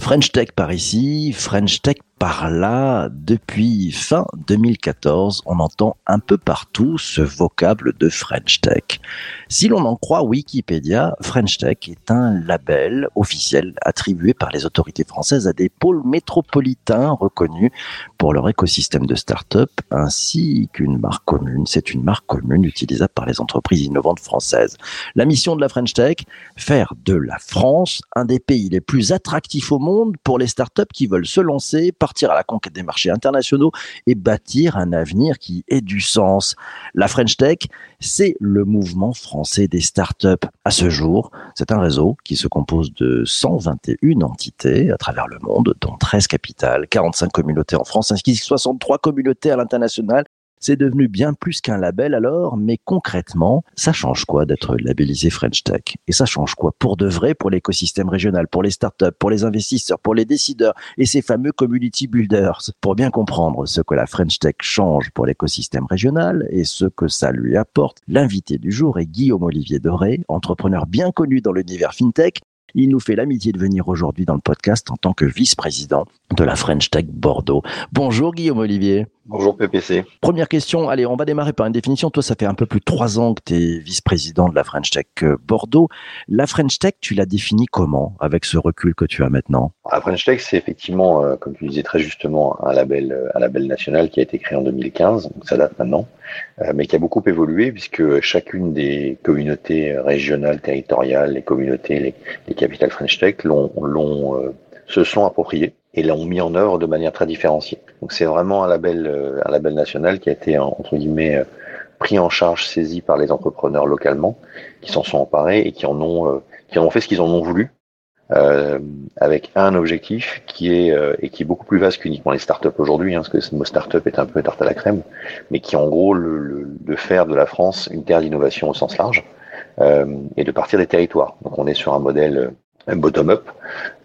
French Tech par ici, French Tech par là, depuis fin 2014, on entend un peu partout ce vocable de French Tech. Si l'on en croit Wikipédia, French Tech est un label officiel attribué par les autorités françaises à des pôles métropolitains reconnus pour leur écosystème de start-up ainsi qu'une marque commune. C'est une marque commune utilisable par les entreprises innovantes françaises. La mission de la French Tech, faire de la France un des pays les plus attractifs au monde pour les start-up qui veulent se lancer par partir à la conquête des marchés internationaux et bâtir un avenir qui ait du sens. La French Tech, c'est le mouvement français des startups. À ce jour, c'est un réseau qui se compose de 121 entités à travers le monde, dont 13 capitales, 45 communautés en France, ainsi que 63 communautés à l'international c'est devenu bien plus qu'un label alors, mais concrètement, ça change quoi d'être labellisé French Tech? Et ça change quoi pour de vrai pour l'écosystème régional, pour les startups, pour les investisseurs, pour les décideurs et ces fameux community builders? Pour bien comprendre ce que la French Tech change pour l'écosystème régional et ce que ça lui apporte, l'invité du jour est Guillaume Olivier Doré, entrepreneur bien connu dans l'univers FinTech il nous fait l'amitié de venir aujourd'hui dans le podcast en tant que vice-président de la French Tech Bordeaux. Bonjour Guillaume Olivier. Bonjour PPC. Première question, allez, on va démarrer par une définition. Toi, ça fait un peu plus de trois ans que tu es vice-président de la French Tech euh, Bordeaux. La French Tech, tu l'as définie comment avec ce recul que tu as maintenant? La French Tech, c'est effectivement, euh, comme tu disais très justement, un label, euh, un label national qui a été créé en 2015, donc ça date maintenant, mais qui a beaucoup évolué puisque chacune des communautés régionales, territoriales, les communautés, les, les capitales French Tech l'ont, l'ont se sont appropriées et l'ont mis en œuvre de manière très différenciée. Donc c'est vraiment un label, euh, un label national qui a été entre guillemets euh, pris en charge, saisi par les entrepreneurs localement, qui s'en sont emparés et qui en ont, euh, qui en ont fait ce qu'ils en ont voulu, euh, avec un objectif qui est et qui est beaucoup plus vaste qu'uniquement les startups aujourd'hui, hein, parce que ce mot startup est un peu tarte à la crème, mais qui en gros le, le, de faire de la France une terre d'innovation au sens large et de partir des territoires. Donc on est sur un modèle bottom-up.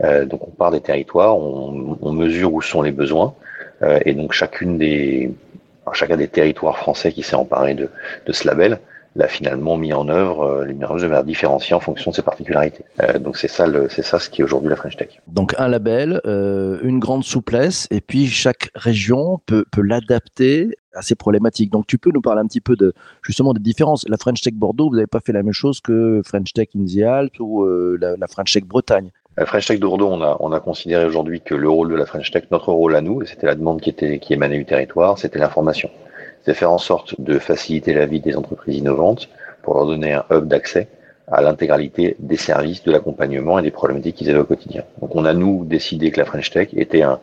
Euh, donc on part des territoires, on, on, mesure où sont les besoins, euh, et donc chacune des, chacun des territoires français qui s'est emparé de, de ce label l'a finalement mis en œuvre euh, les de manière différenciée en fonction de ses particularités. Euh, donc c'est ça, c'est ça ce qui est aujourd'hui la French Tech. Donc un label, euh, une grande souplesse, et puis chaque région peut, peut l'adapter à ses problématiques. Donc tu peux nous parler un petit peu de justement des différences. La French Tech Bordeaux, vous n'avez pas fait la même chose que French Tech in the Alps ou euh, la, la, French Tech Bretagne? La French Tech Bordeaux, on a, on a considéré aujourd'hui que le rôle de la French Tech, notre rôle à nous, c'était la demande qui était qui émanait du territoire, c'était l'information c'est faire en sorte de faciliter la vie des entreprises innovantes pour leur donner un hub d'accès à l'intégralité des services, de l'accompagnement et des problématiques qu'ils avaient au quotidien. Donc on a nous décidé que la French Tech était un,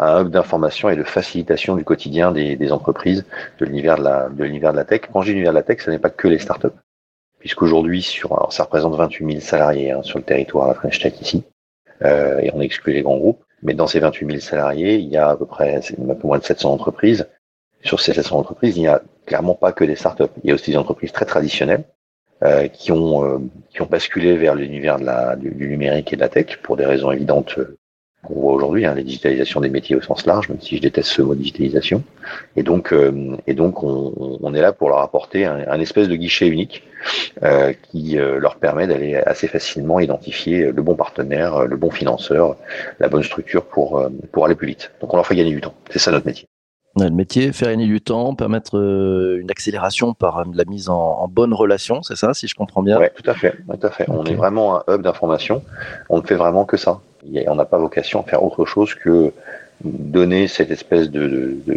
un hub d'information et de facilitation du quotidien des, des entreprises de l'univers de la, de l'univers de la tech. Quand j'ai l'univers de la tech, ce n'est pas que les startups, puisqu'aujourd'hui sur, alors ça représente 28 000 salariés hein, sur le territoire la French Tech ici, euh, et on exclut les grands groupes. Mais dans ces 28 000 salariés, il y a à peu près un peu moins de 700 entreprises sur ces 700 entreprises, il n'y a clairement pas que des startups. Il y a aussi des entreprises très traditionnelles euh, qui ont euh, qui ont basculé vers l'univers de la du, du, numérique et de la tech pour des raisons évidentes euh, qu'on voit aujourd'hui, hein, la digitalisation des métiers au sens large, même si je déteste ce mot digitalisation. Et donc euh, et donc on, est là pour leur apporter un, espèce de guichet unique euh, qui leur permet d'aller assez facilement identifier le bon partenaire, le bon financeur, la bonne structure pour pour aller plus vite. Donc on leur fait gagner du temps. C'est ça notre métier. Le métier, faire gagner du temps, permettre euh, une accélération par euh, la mise en, en bonne relation, c'est ça, si je comprends bien? Oui, tout à fait. Tout à fait. On est vraiment un hub d'information. On ne fait vraiment que ça. On n'a pas vocation à faire autre chose que donner cette espèce de, de, de,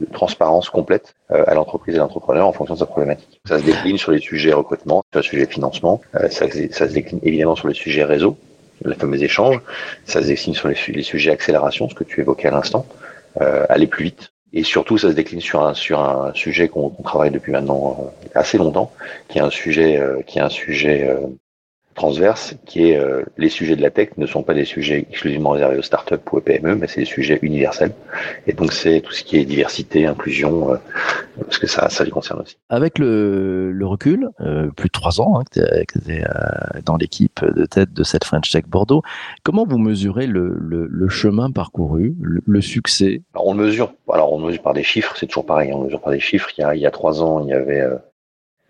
de transparence complète euh, à l'entreprise et à l'entrepreneur en fonction de sa problématique. Ça se décline sur les sujets recrutement, sur les sujets financement, ça, ça, se décline évidemment sur les sujets réseau, les fameux échanges, ça se décline sur les, les sujets accélération, ce que tu évoquais à l'instant, euh, aller plus vite, et surtout, ça se décline sur un sur un sujet qu'on travaille depuis maintenant euh, assez longtemps, qui est un sujet euh, qui est un sujet euh, transverse, qui est euh, les sujets de la tech ne sont pas des sujets exclusivement réservés aux startups ou aux PME, mais c'est des sujets universels. Et donc c'est tout ce qui est diversité, inclusion, euh, parce que ça, ça les concerne aussi. Avec le, le recul, euh, plus de trois ans hein, que tu es, dans l'équipe de tête de cette French Tech Bordeaux, comment vous mesurez le, le, le chemin parcouru, le, le succès? Alors On le mesure. Alors on mesure par des chiffres, c'est toujours pareil. On mesure par des chiffres. Il y a, il y a trois ans, il y avait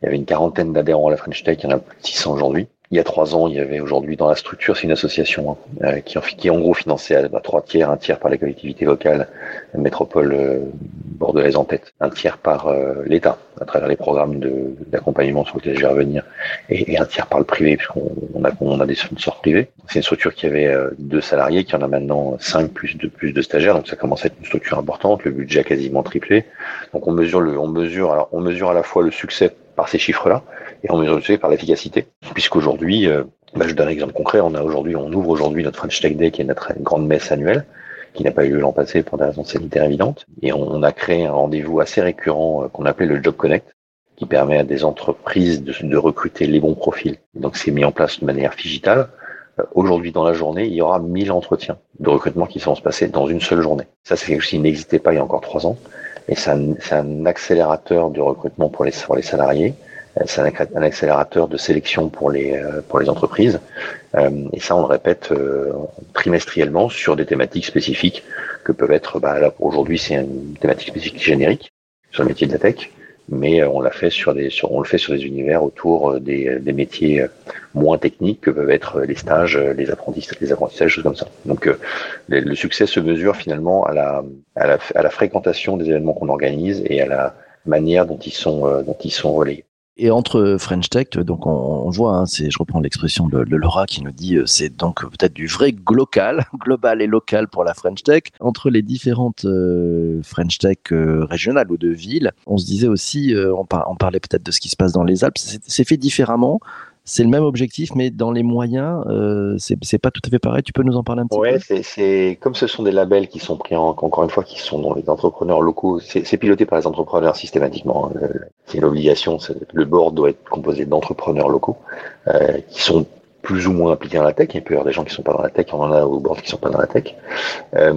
Il y avait une quarantaine d'adhérents à la French Tech, il y en a plus de 600 aujourd'hui il y a trois ans, il y avait aujourd'hui dans la structure, c'est une association hein, euh, qui, qui, est en gros financée à, trois tiers, un tiers par les collectivités locales, la métropole euh, bordelaise en tête, un tiers par euh, l'État à travers les programmes d'accompagnement sur lesquels je vais revenir, et, un tiers par le privé puisqu'on on a, on a des sponsors privés. C'est une structure qui avait deux salariés, qui en a maintenant cinq plus de plus de stagiaires, donc ça commence à être une structure importante. Le budget a quasiment triplé. Donc on mesure le, on mesure alors on mesure à la fois le succès par ces chiffres-là, et on mesure le par l'efficacité, puisqu'aujourd'hui, euh, bah, je donne un exemple concret, on a aujourd'hui, on ouvre aujourd'hui notre French Tech Day, qui est notre grande messe annuelle, qui n'a pas eu lieu l'an passé pour des raisons sanitaires évidentes, et on, a créé un rendez-vous assez récurrent euh, qu'on appelait le Job Connect, qui permet à des entreprises de, recruter les bons profils. Donc c'est mis en place de manière digitale. Euh, aujourd'hui, dans la journée, il y aura 1000 entretiens de recrutement qui vont se passer dans une seule journée. Ça, c'est quelque chose qui n'existait pas il y a encore trois ans. Et c'est un, accélérateur de recrutement pour les, pour les salariés. Euh, c'est un, un, accélérateur de sélection pour les, euh, pour les entreprises. Euh, et ça, on le répète trimestriellement sur des thématiques spécifiques que peuvent être, bah, là, aujourd'hui, c'est une thématique spécifique générique sur le métier de la tech mais on l'a fait sur des, sur, on le fait sur des univers autour des, des, métiers moins techniques que peuvent être les stages, les apprentissages, les apprentissages, choses comme ça. Donc le, succès se mesure finalement à la, à la, à la fréquentation des événements qu'on organise et à la manière dont ils sont, dont ils sont relayés. Et entre French Tech, donc on, voit, hein, c'est, je reprends l'expression de, Laura qui nous dit, euh, c'est donc peut-être du vrai local, global et local pour la French Tech. Entre les différentes euh, French Tech euh, régionales ou de villes, on se disait aussi, on, on, parlait peut-être de ce qui se passe dans les Alpes, c'est fait différemment c'est le même objectif, mais dans les moyens, euh, c'est pas tout à fait pareil. Tu peux nous en parler un petit peu? Ouais, c'est comme ce sont des labels qui sont pris en, encore une fois, qui sont dans les entrepreneurs locaux. C'est piloté par les entrepreneurs systématiquement. Hein. C'est une obligation. Le board doit être composé d'entrepreneurs locaux euh, qui sont plus ou moins impliqués dans la tech. Il peut y avoir des gens qui sont pas dans la tech, on en a au board qui sont pas dans la tech. Euh,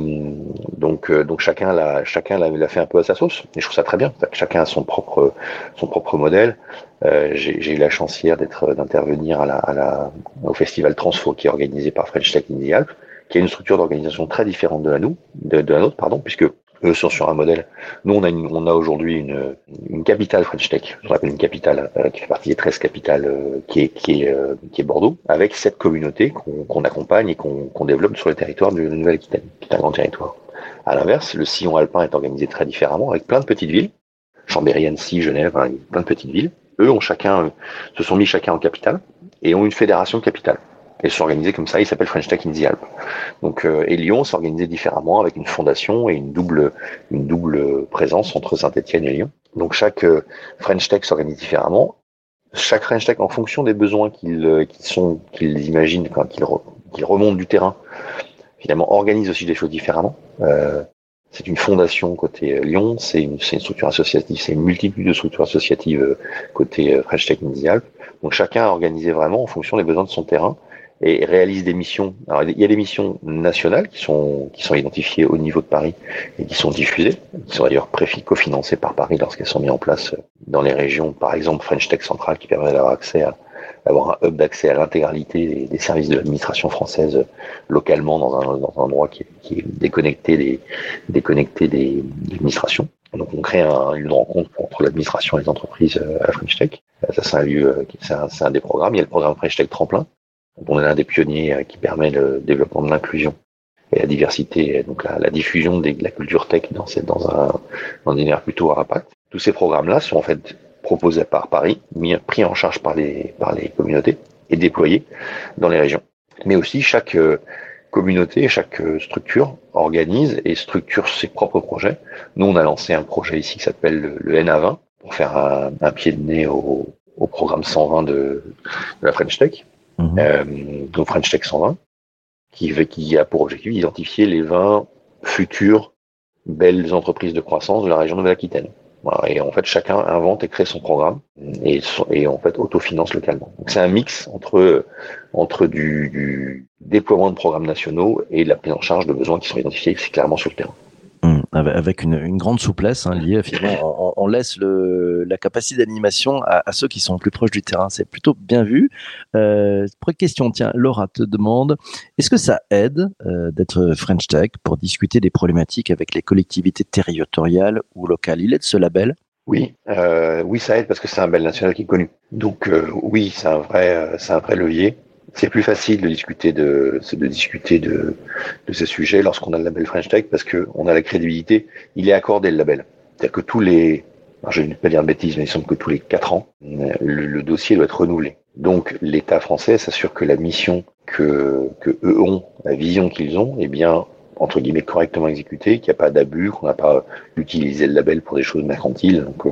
donc, euh, donc chacun l'a, chacun l'a, fait un peu à sa sauce. Et je trouve ça très bien. Chacun a son propre, son propre modèle. Euh, j'ai, eu la chance hier d'être, d'intervenir à la, à la, au festival Transfo qui est organisé par French Tech in the qui a une structure d'organisation très différente de la nous, de la nôtre, pardon, puisque eux sont sur un modèle. Nous, on a, a aujourd'hui une, une capitale French Tech, je rappelle une capitale euh, qui fait partie des 13 capitales euh, qui, est, qui, est, euh, qui est Bordeaux, avec cette communauté qu'on accompagne et qu'on développe sur le territoire de Nouvelle-Aquitaine, qui est un grand territoire. À l'inverse, le sillon alpin est organisé très différemment, avec plein de petites villes, Chambéry, Annecy, Genève, plein de petites villes. Eux ont chacun, se sont mis chacun en capitale et ont une fédération de capitale et s'organiser comme ça. Il s'appelle French Tech in the Alpes. Donc, euh, et Lyon s'organisait différemment avec une fondation et une double, une double présence entre Saint-Etienne et Lyon. Donc, chaque euh, French Tech s'organise différemment. Chaque French Tech, en fonction des besoins qu'ils euh, sont, qu'ils imaginent, qu'ils remontent du terrain, finalement, organise aussi des choses différemment. Euh, c'est une fondation côté Lyon, c'est une, une, structure associative, c'est une multitude de structures associatives côté French Tech in the Alpes. Donc chacun a organisé vraiment en fonction des besoins de son terrain et réalise des missions. Alors, il y a des missions nationales qui sont, qui sont identifiées au niveau de Paris et qui sont diffusées, qui sont d'ailleurs cofinancées par Paris lorsqu'elles sont mises en place dans les régions, par exemple French Tech Central qui permet d'avoir accès à d'avoir un hub d'accès à l'intégralité des, services de l'administration française localement dans un, dans un endroit qui est, qui est déconnecté des, déconnecté des, administrations. Donc on crée un, une rencontre entre l'administration et les entreprises à French Tech. Ça c'est un lieu, c'est un, un, des programmes. Il y a le programme French Tech Tremplin on est l'un des pionniers euh, qui permet le développement de l'inclusion et la diversité, donc la, diffusion de la culture tech dans, dans un, dans plutôt à impact. Tous ces programmes-là sont en fait proposés par Paris, mis, pris en charge par les, par les communautés et déployés dans les régions. Mais aussi chaque euh, communauté, chaque euh, structure organise et structure ses propres projets. Nous, on a lancé un projet ici qui s'appelle le, NA20 pour faire un, pied de nez au, au programme 120 de, de la French Tech Mhm. euh, donc French Tech 120, qui, qui a pour objectif d'identifier les 20 futures belles entreprises de croissance de la région Nouvelle-Aquitaine. Et en fait, chacun invente et crée son programme et, en fait autofinance localement. Donc c'est un mix entre entre du, du, déploiement de programmes nationaux et la prise en charge de besoins qui sont identifiés clairement sur le terrain. Avec une, une, grande souplesse hein, liée finalement, on, on, laisse le, la capacité d'animation à, à, ceux qui sont plus proches du terrain. C'est plutôt bien vu. Euh, question, tiens, Laura te demande, est-ce que ça aide euh, d'être French Tech pour discuter des problématiques avec les collectivités territoriales ou locales? Il est de ce label? Oui, euh, oui, ça aide parce que c'est un label national qui est connu. Donc euh, oui, c'est un vrai, c'est un vrai levier. C'est plus facile de discuter de, de discuter ces sujets lorsqu'on a le label French Tech parce que on a la crédibilité. Il est accordé le label. C'est-à-dire que tous les, je ne vais pas dire de bêtises, mais il semble que tous les quatre ans, le, dossier doit être renouvelé. Donc l'État français s'assure que la mission que, que eux ont, la vision qu'ils ont, est bien entre guillemets correctement exécutée, qu'il n'y a pas d'abus, qu'on n'a pas utilisé le label pour des choses mercantiles. Donc, euh,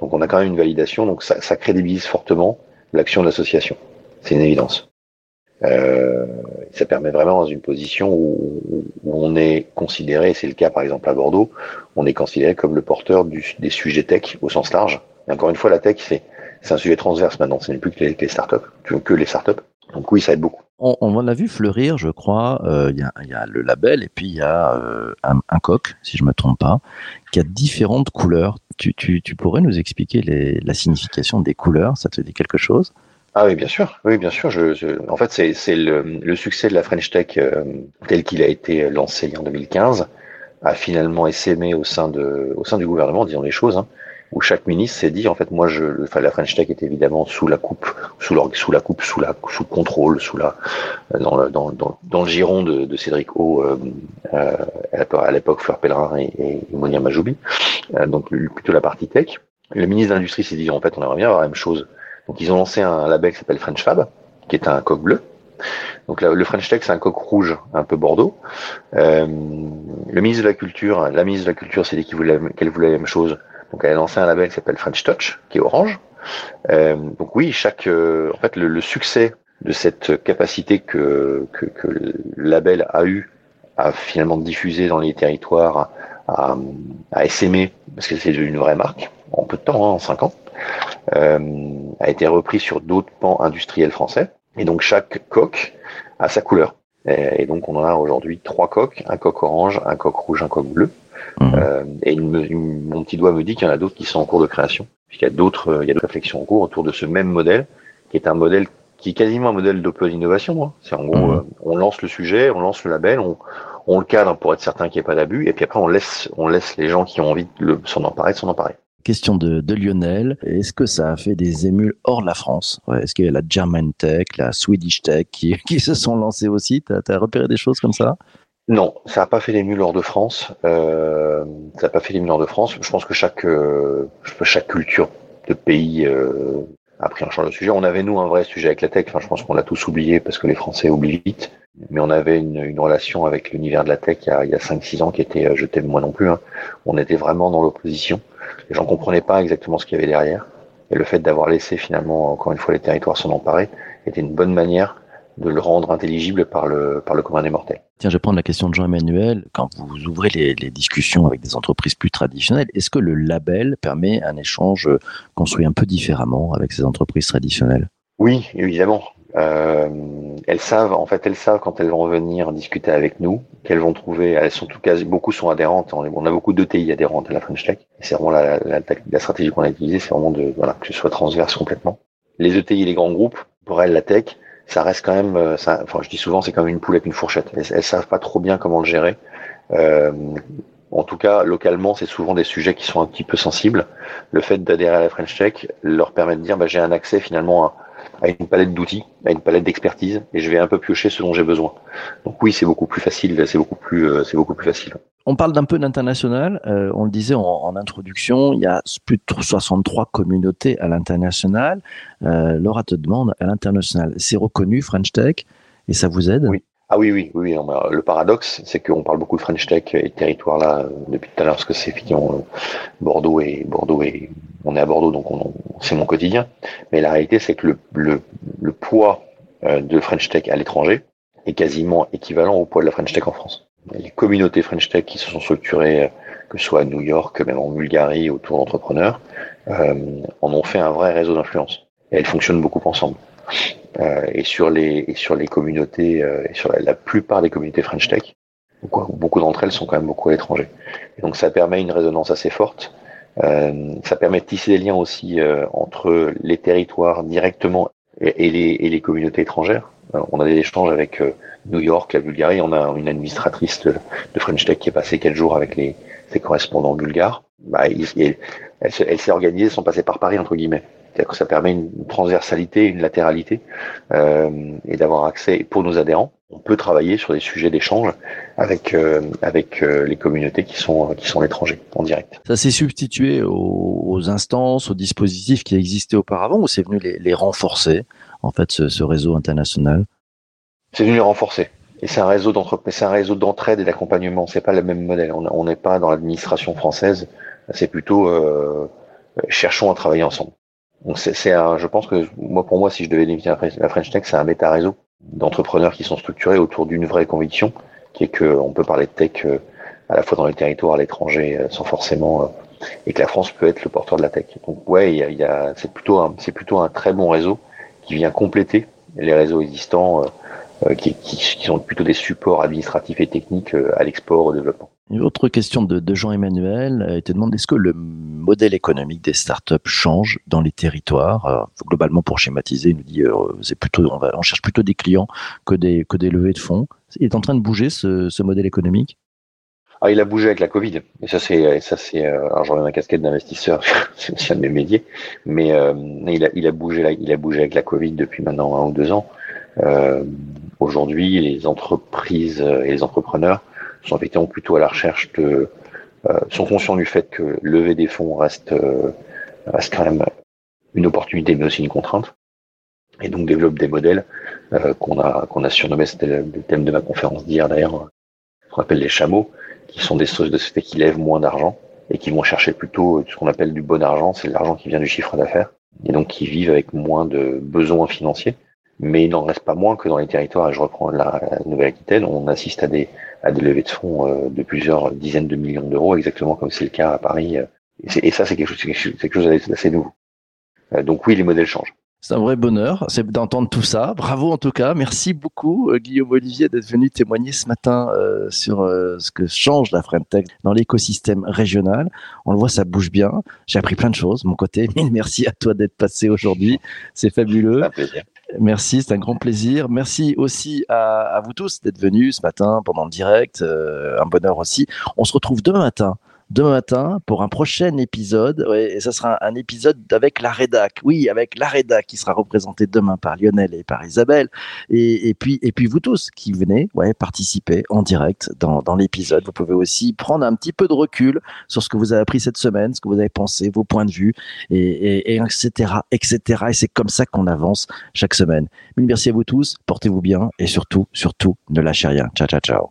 donc on a quand même une validation, donc ça, ça crédibilise fortement l'action de l'association. C'est une évidence. Euh, ça permet vraiment dans une position où, on est considéré, c'est le cas par exemple à Bordeaux, on est considéré comme le porteur des sujets tech au sens large. Et encore une fois, la tech, c'est un sujet transverse maintenant, ce n'est plus que les, startups, que les startups. Donc oui, ça aide beaucoup. On, on en a vu fleurir, je crois. Euh, il y, a, le label et puis il y a euh, un, coq, si je me trompe pas, qui a différentes couleurs. Tu, pourrais nous expliquer la signification des couleurs? Ça te dit quelque chose? Ah oui, bien sûr. Oui, bien sûr. Je, je en fait, c'est le, le, succès de la French Tech euh, tel qu'il a été lancé en 2015 a finalement essaimé au sein de, au sein du gouvernement, disons les choses. Hein où chaque ministre s'est dit en fait moi je enfin la French Tech est évidemment sous la coupe sous sous la coupe sous la sous le contrôle sous la dans le dans, dans, dans le giron de, de Cédric O euh, euh, à l'époque Fleur Pellerin et, et Monia Majoubi euh, donc plutôt la partie tech le ministre de l'industrie s'est dit en fait on aimerait bien avoir la même chose donc ils ont lancé un label qui s'appelle French Fab qui est un coq bleu donc le French Tech, c'est un coq rouge, un peu bordeaux. Euh, le ministre de la Culture, la ministre de la Culture s'est dit qu'elle voulait, la même chose. Donc elle a lancé un label qui s'appelle French Touch, qui est orange. Euh, donc oui, chaque, euh, en fait, le, succès de cette capacité que, que, que, le label a eu à finalement diffuser dans les territoires, à, à parce que c'est une vraie marque, en peu de temps, hein, en cinq ans, euh, a été repris sur d'autres pans industriels français. Et donc chaque coq a sa couleur. Et, et donc on en a aujourd'hui trois coqs, un coq orange, un coq rouge, un coq bleu. Mhm. Euh, et mon petit doigt me dit qu'il y en a d'autres qui sont en cours de création, puisqu'il y a d'autres, euh, il y a d'autres réflexions en cours autour de ce même modèle, qui est un modèle qui est quasiment un modèle d'open innovation. Hein. C'est en gros, mhm. euh, on lance le sujet, on lance le label, on, on le cadre pour être certain qu'il n'y ait pas d'abus, et puis après on laisse, on laisse les gens qui ont envie de s'en emparer, de s'en emparer. Question de, Lionel. Est-ce que ça a fait des émules hors de la France? Est-ce qu'il y a la German Tech, la Swedish Tech qui, se sont lancés aussi? Tu as, repéré des choses comme ça? Non, ça n'a pas fait les mules hors de France. Euh, ça n'a pas fait les mules hors de France. Je pense que chaque euh, chaque culture de pays euh, a pris en charge le sujet. On avait nous un vrai sujet avec la tech. Enfin, je pense qu'on l'a tous oublié parce que les Français oublient vite. Mais on avait une, relation avec l'univers de la tech il y a, il y a 5-6 ans qui était, je t'aime moi non plus. Hein. On était vraiment dans l'opposition. Les gens comprenaient pas exactement ce qu'il y avait derrière. Et le fait d'avoir laissé finalement encore une fois les territoires s'en emparer était une bonne manière de le rendre intelligible par le, par le commun des mortels. Tiens, je vais prendre la question de Jean-Emmanuel. Quand vous ouvrez les, les, discussions avec des entreprises plus traditionnelles, est-ce que le label permet un échange construit un peu différemment avec ces entreprises traditionnelles? Oui, évidemment. Euh, elles savent, en fait, elles savent quand elles vont venir discuter avec nous, qu'elles vont trouver, elles sont tout cas, beaucoup sont adhérentes. On a beaucoup d'ETI adhérentes à la French Tech. C'est vraiment la, stratégie qu'on a utilisée, c'est vraiment de, voilà, que ce soit transverse complètement. Les ETI et les grands groupes, pour elles, la tech, ça reste quand même, euh, enfin je dis souvent, c'est comme une poule avec une fourchette. Elles, elles, savent pas trop bien comment le gérer. Euh, en tout cas, localement, c'est souvent des sujets qui sont un petit peu sensibles. Le fait d'adhérer à la French Tech leur permet de dire, bah, j'ai un accès finalement à, à une palette d'outils, à une palette d'expertise, et je vais un peu piocher ce dont j'ai besoin. Donc oui, c'est beaucoup plus facile, c'est beaucoup plus, euh, c'est beaucoup plus facile. On parle d'un peu d'international. Euh, on le disait en, en, introduction, il y a plus de 63 communautés à l'international. Euh, Laura te demande à l'international, c'est reconnu French Tech et ça vous aide? Oui. Ah oui, oui, oui. Non, le paradoxe, c'est qu'on parle beaucoup de French Tech et de territoire là euh, depuis tout à l'heure, parce que c'est effectivement euh, Bordeaux et Bordeaux et on est à Bordeaux, donc on, c'est mon quotidien. Mais la réalité, c'est que le, le, le poids de French Tech à l'étranger est quasiment équivalent au poids de la French Tech en France les communautés French Tech qui se sont structurées, que ce soit à New York, même en Bulgarie, autour d'entrepreneurs, euh, en ont fait un vrai réseau d'influence. Et elles fonctionnent beaucoup ensemble. Euh, et sur les et sur les communautés euh, sur la, la, plupart des communautés French Tech, beaucoup, d'entre elles sont quand même beaucoup à l'étranger. Donc ça permet une résonance assez forte. Euh, ça permet de tisser des liens aussi euh, entre les territoires directement et, les, et les communautés étrangères. Euh, on a des échanges avec New York, la Bulgarie. On a une administratrice de, French Tech qui est passée quelques jours avec les, ses correspondants bulgares. Bah, elle, s'est organisée sans passer par Paris entre guillemets. C'est-à-dire que ça permet une transversalité, une latéralité, euh, et d'avoir accès pour nos adhérents. On peut travailler sur des sujets d'échange avec euh, avec euh, les communautés qui sont qui sont l'étranger en direct. Ça s'est substitué aux, instances, aux dispositifs qui existaient auparavant, ou c'est venu les, les, renforcer en fait ce, ce réseau international? C'est venu les renforcer. Et c'est un réseau d'entreprise, c'est un réseau d'entraide et d'accompagnement. C'est pas le même modèle. On n'est pas dans l'administration française. C'est plutôt euh, cherchons à travailler ensemble. C'est, je pense que moi pour moi, si je devais limiter la French Tech, c'est un méta réseau d'entrepreneurs qui sont structurés autour d'une vraie conviction, qui est qu'on peut parler de tech euh, à la fois dans les territoires, à l'étranger, euh, sans forcément euh, et que la France peut être le porteur de la tech. Donc ouais, il y a, y a, c'est plutôt un, c'est plutôt un très bon réseau qui vient compléter les réseaux existants euh, qui, qui, qui, sont plutôt des supports administratifs et techniques à l'export, au développement. Une autre question de, de Jean-Emmanuel euh, il te demande est-ce que le modèle économique des startups change dans les territoires? Globalement, pour schématiser, il nous dit c'est plutôt on, va, on, cherche plutôt des clients que des que des levées de fonds. Il est en train de bouger ce, ce modèle économique? Ah, il a bougé avec la Covid. Et ça, c'est, ça, c'est, alors j'en ai ma casquette d'investisseur, c'est un de mes métiers. Mais euh, il a, il a bougé, il a bougé avec la Covid depuis maintenant un ou deux ans. Euh, Aujourd'hui, les entreprises et les entrepreneurs sont effectivement plutôt à la recherche de, euh, sont conscients du fait que lever des fonds reste, euh, reste quand même une opportunité, mais aussi une contrainte, et donc développent des modèles euh, qu'on a qu'on a surnommés, c'était le, thème de ma conférence d'hier d'ailleurs, qu'on appelle les chameaux, qui sont des sociétés qui lèvent moins d'argent et qui vont chercher plutôt ce qu'on appelle du bon argent, c'est l'argent qui vient du chiffre d'affaires, et donc qui vivent avec moins de besoins financiers mais il n'en reste pas moins que dans les territoires, et je reprends la, Nouvelle-Aquitaine, on assiste à des, à des levées de fonds euh, de plusieurs dizaines de millions d'euros, exactement comme c'est le cas à Paris. Euh, et, ça, c'est quelque chose, c'est quelque chose d'assez nouveau. Euh, donc oui, les modèles changent. C'est un vrai bonheur, c'est d'entendre tout ça. Bravo en tout cas. Merci beaucoup Guillaume Olivier d'être venu témoigner ce matin sur ce que change la Tech dans l'écosystème régional. On le voit, ça bouge bien. J'ai appris plein de choses. Mon côté, mille merci à toi d'être passé aujourd'hui. C'est fabuleux. Un plaisir. Merci, c'est un grand plaisir. Merci aussi à, vous tous d'être venus ce matin pendant le direct. Euh, un bonheur aussi. On se retrouve demain matin demain matin pour un prochain épisode. et ça sera un, épisode avec la rédac. Oui, avec la rédac qui sera représentée demain par Lionel et par Isabelle. Et, puis, et puis vous tous qui venez ouais, participer en direct dans, dans l'épisode. Vous pouvez aussi prendre un petit peu de recul sur ce que vous avez appris cette semaine, ce que vous avez pensé, vos points de vue, et, et, etc., etc. Et c'est comme ça qu'on avance chaque semaine. Merci à vous tous. Portez-vous bien et surtout, surtout, ne lâchez rien. Ciao, ciao, ciao.